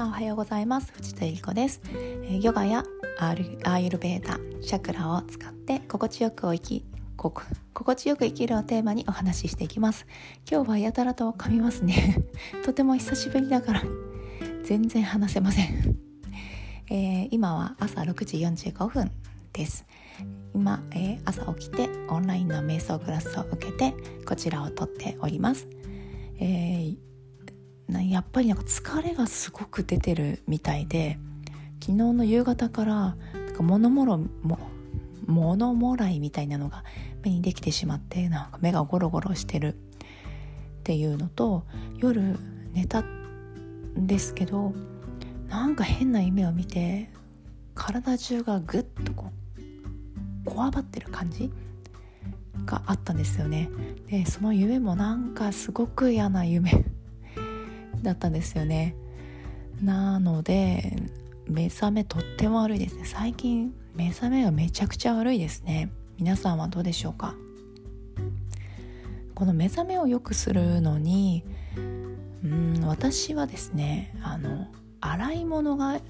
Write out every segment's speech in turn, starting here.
さんおはようございます。藤田由里子です。ヨガやアーユルベータチャクラを使って心地よく生き心地よく生きるをテーマにお話ししていきます。今日はやたらと噛みますね。とても久しぶりだから全然話せません、えー、今は朝6時45分です。今、えー、朝起きてオンラインの瞑想クラスを受けてこちらを撮っております、えー、やっぱりなんか疲れがすごく出てるみたいで昨日の夕方からなんか物もろも物もらいみたいなのが目にできてしまってなんか目がゴロゴロしてるっていうのと夜寝たんですけどなんか変な夢を見て体中がぐっとこうこわばってる感じがあったんですよね。でその夢もなんかすごく嫌な夢だったんですよね。なので目覚めとっても悪いですね。最近目覚めがめちゃくちゃ悪いですね。皆さんはどうでしょうか？この目覚めを良くするのにうん私はですねあの洗い物が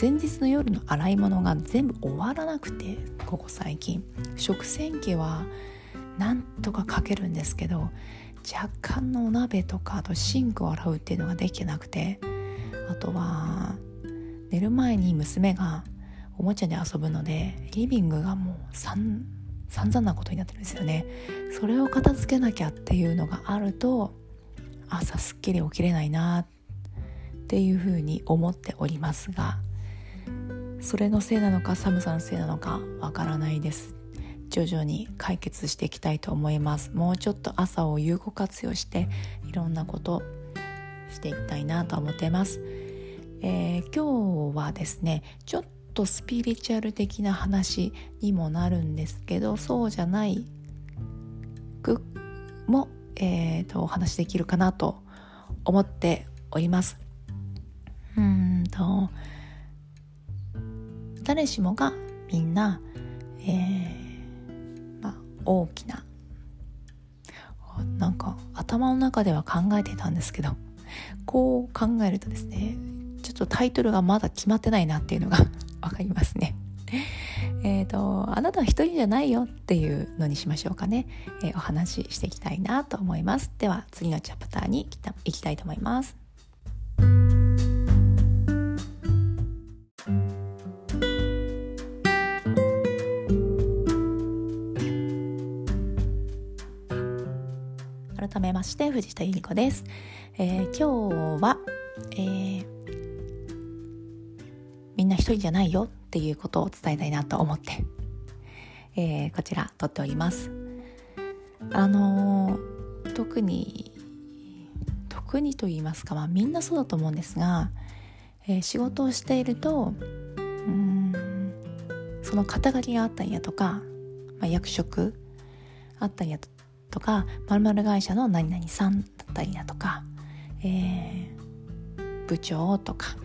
前日の夜の洗い物が全部終わらなくてここ最近。食洗機はなんとかかけるんですけど若干のお鍋とかあとシンクを洗うっていうのができてなくてあとは寝る前に娘がおもちゃで遊ぶのでリビングがもう散々なことになってるんですよね。それを片付けなきゃっていうのがあると朝すっきり起きれないなっていうふうに思っておりますがそれのせいなのか寒さのせいなのかわからないです。徐々に解決していきたいと思います。もうちょっと朝を有効活用していろんなことしていきたいなと思ってます、えー、今日はですねちょっとスピリチュアル的な話にもなるんですけどそうじゃないくも、えーとお話できるかなと思っております。うんと誰しもがみんな、えー、大きななんか頭の中では考えてたんですけどこう考えるとですねちょっとタイトルがまだ決まってないなっていうのが 分かりますね。えっとあなたは一人じゃないよっていうのにしましょうかね、えー、お話ししていきたいなと思います。では次のチャプターに行きたいと思います。改めまして藤田由里子です、えー、今日は、えー、みんな一人じゃないよっていうことを伝えたいなと思って、えー、こちら撮っております。あの特に特にと言いますか、まあ、みんなそうだと思うんですが、え仕事をしているとうんその肩書きがあったりだとか、まあ、役職あったりだとかまる会社の何々さんだったりだとか、えー、部長とか、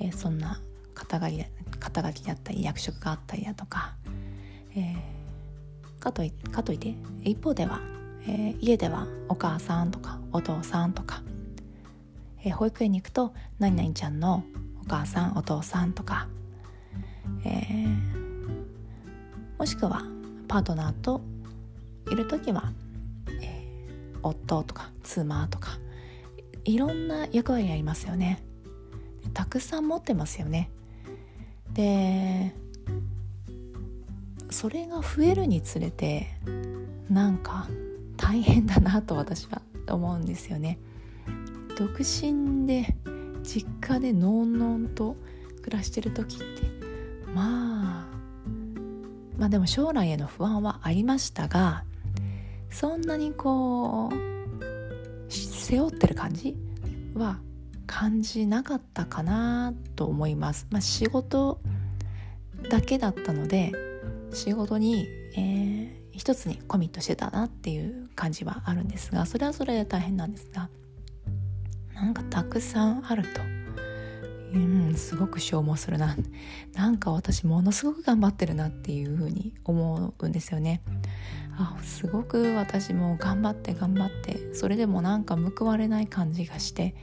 えー、そんな肩書き肩書きだったり役職があったりだとか、えー、かといかといて一方では、えー、家ではお母さんとかお父さんとか、えー、保育園に行くと何々ちゃんのお母さんお父さんとか、えー、もしくはパートナーといる時は夫とか妻とかいろんな役割ありますよね。たくさん持ってますよね。でそれが増えるにつれてなんか大変だなと私は思うんですよね。独身で実家でのんのんと暮らしてる時ってまあまあでも将来への不安はありましたがそんなにこう背負ってる感じは感じなかったかなと思います。まあ、仕事だけだったので仕事に、えー、一つにコミットしてたなっていう感じはあるんですがそれはそれで大変なんですがなんかたくさんあると。うんすごく消耗するな。なんか私ものすごく頑張ってるなっていうふうに思うんですよね。あすごく私も頑張って頑張ってそれでもなんか報われない感じがして。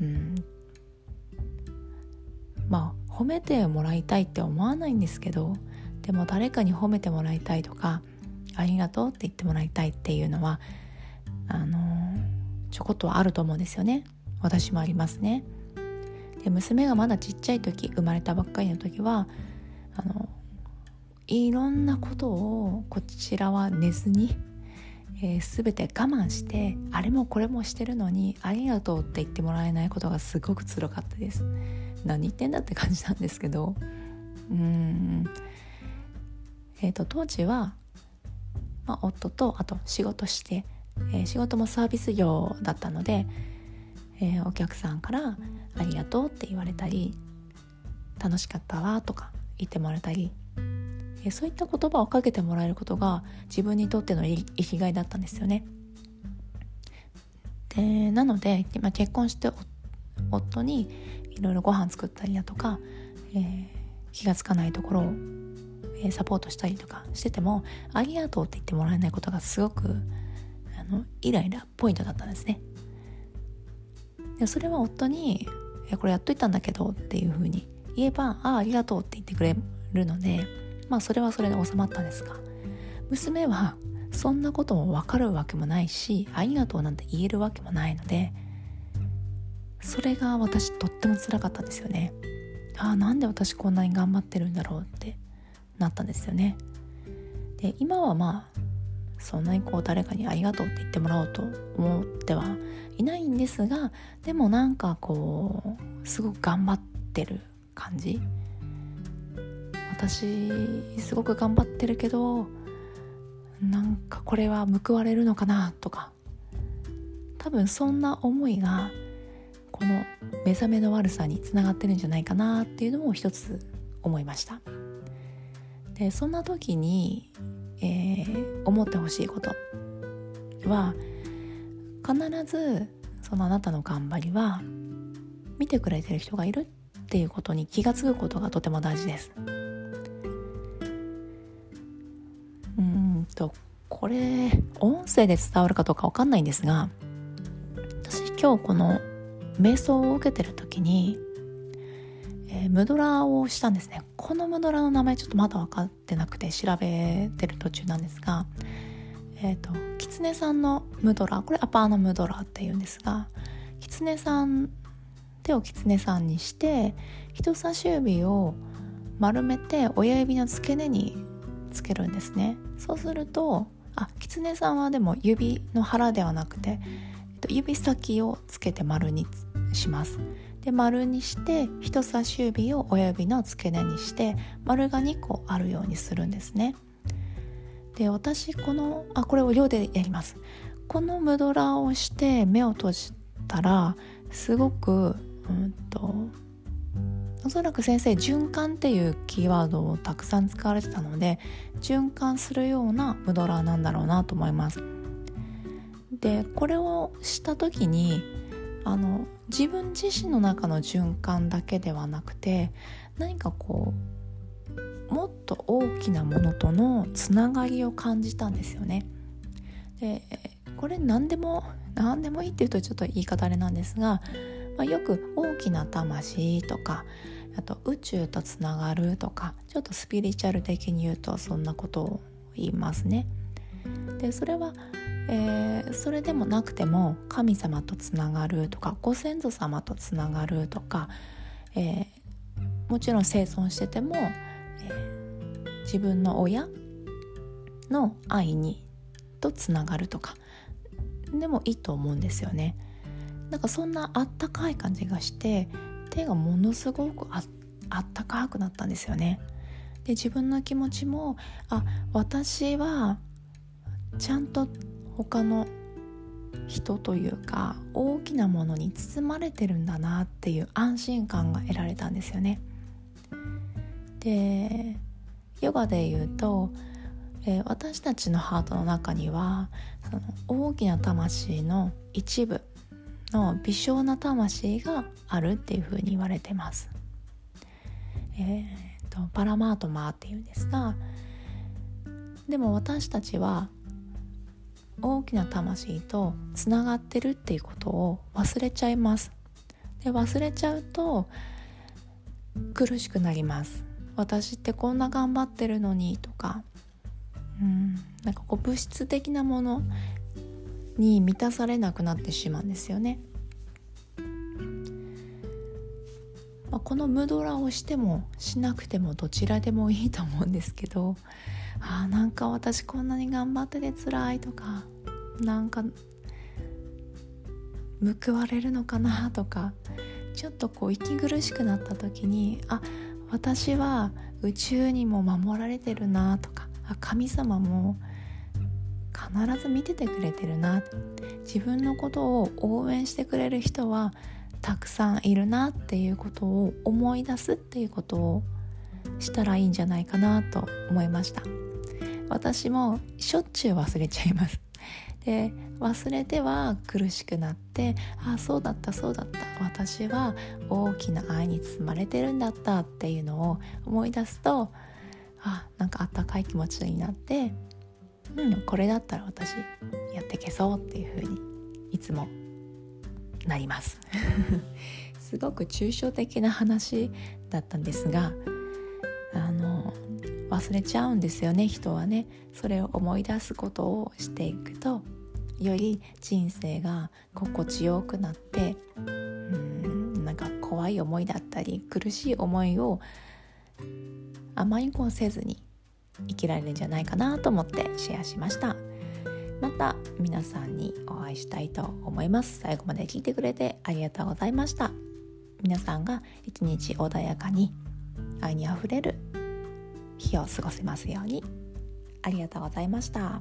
うん。まあ褒めてもらいたいって思わないんですけどでも誰かに褒めてもらいたいとかありがとうって言ってもらいたいっていうのはあのちょこっとはあると思うんですよね。私もありますね。で娘がまだちっちゃい時生まれたばっかりの時はあのいろんなことをこちらは寝ずに、えー、全て我慢してあれもこれもしてるのにありがとうって言ってもらえないことがすごくつらかったです。何言ってんだって感じなんですけど。うん。えっ、ー、と当時は、まあ、夫とあと仕事して、えー、仕事もサービス業だったので、えー、お客さんから「ありがとう」って言われたり「楽しかったわ」とか言ってもらえたり、そういった言葉をかけてもらえることが自分にとっての生きがいだったんですよね。でなので今結婚して夫にいろいろご飯作ったりだとか、えー、気が付かないところを、え、サポートしたりとかしてても「ありがとう」って言ってもらえないことがすごくあのイライラポイントだったんですね。でそれは夫に「これやっといたんだけど」っていうふうに言えば「ああありがとう」って言ってくれるのでまあそれはそれで収まったんですが。娘はそんなことも分かるわけもないし「ありがとう」なんて言えるわけもないのでそれが私とっても辛かったんですよね。ああなんで私こんなに頑張ってるんだろうってなったんですよね。で今はまあそんなにこう誰かにありがとうって言ってもらおうと思ってはいないんですがでもなんかこうすごく頑張ってる感じ。私すごく頑張ってるけどなんかこれは報われるのかなとか。多分そんな思いがこの目覚めの悪さにつながってるんじゃないかなっていうのも一つ思いました。でそんな時に、えー、思ってほしいこと。は必ずそのあなたの頑張りは見てくれてる人がいるっていうことに気が付くことがとても大事です。うんとこれ音声で伝わるかどうかわかんないんですが私今日この瞑想を受けてる時に、えー、ムドラーをしたんですね。このムドラの名前ちょっとまだ分かってなくて調べてる途中なんですがえっ、ー、とキツネさんのムドラーこれアパーのムドラーっていうんですがキツネさん手をキツネさんにして人差し指を丸めて親指の付け根につけるんですね。そうするとあキツネさんはでも指の腹ではなくて指先をつけて丸にします。で丸にして人差し指を親指の付け根にして丸が2個あるようにするんですね。で私このあこれを量でやります。このムドラーをして目を閉じたらすごくうんとおそらく先生循環っていうキーワードをたくさん使われてたので循環するようなムドラーなんだろうなと思います。でこれをした時にあの自分自身の中の循環だけではなくて何かこうもっと大きなものとのつながりを感じたんですよね。でこれ何でも何でもいいっていうとちょっと言い方あれなんですが、まあ、よく大きな魂とかあと宇宙とつながるとかちょっとスピリチュアル的に言うとそんなことを言いますね。でそれはえー、それでもなくても神様とつながるとかご先祖様とつながるとか、えー、もちろん生存してても、えー、自分の親の愛にとつながるとかでもいいと思うんですよね。なんかそんなあったかい感じがして手がものすごくあったかくなったんですよね。で自分の気持ちもあ私はちゃんと他の人というか大きなものに包まれてるんだなっていう安心感が得られたんですよね。でヨガで言うと、えー、私たちのハートの中にはその大きな魂の一部の微小な魂があるっていうふうに言われてます。えーと、とパラマートマーっていうんですがでも私たちは大きな魂とつながってるっていうことを忘れちゃいます。で忘れちゃうと苦しくなります。私ってこんな頑張ってるのにとか。うん。なんかこう物質的なものに満たされなくなってしまうんですよね。まあ、このムドラをしてもしなくてもどちらでもいいと思うんですけどあなんか私こんなに頑張ってて辛いとかなんか報われるのかなとかちょっとこう息苦しくなった時にあ私は宇宙にも守られてるなとかあ神様も必ず見ててくれてるな。自分のことを応援してくれる人はたくさんいるなっていうことを思い出すっていうことをしたらいいんじゃないかなと思いました。私もしょっちゅう忘れちゃいます。で忘れては苦しくなってああそうだったそうだった。私は大きな愛に包まれてるんだったっていうのを思い出すとあなんかあったかい気持ちになってうんこれだったら私やってけそうっていう風にいつもなります。すごく抽象的な話だったんですが忘れちゃうんですよね人はね。それを思い出すことをしていくとより人生が心地よくなってうんなんか怖い思いだったり苦しい思いをあまりこうせずに生きられるんじゃないかなと思ってシェアしました。また皆さんにお会いしたいと思います。最後まで聞いてくれてありがとうございました。皆さんが一日穏やかに愛にあふれる日を過ごせますようにありがとうございました。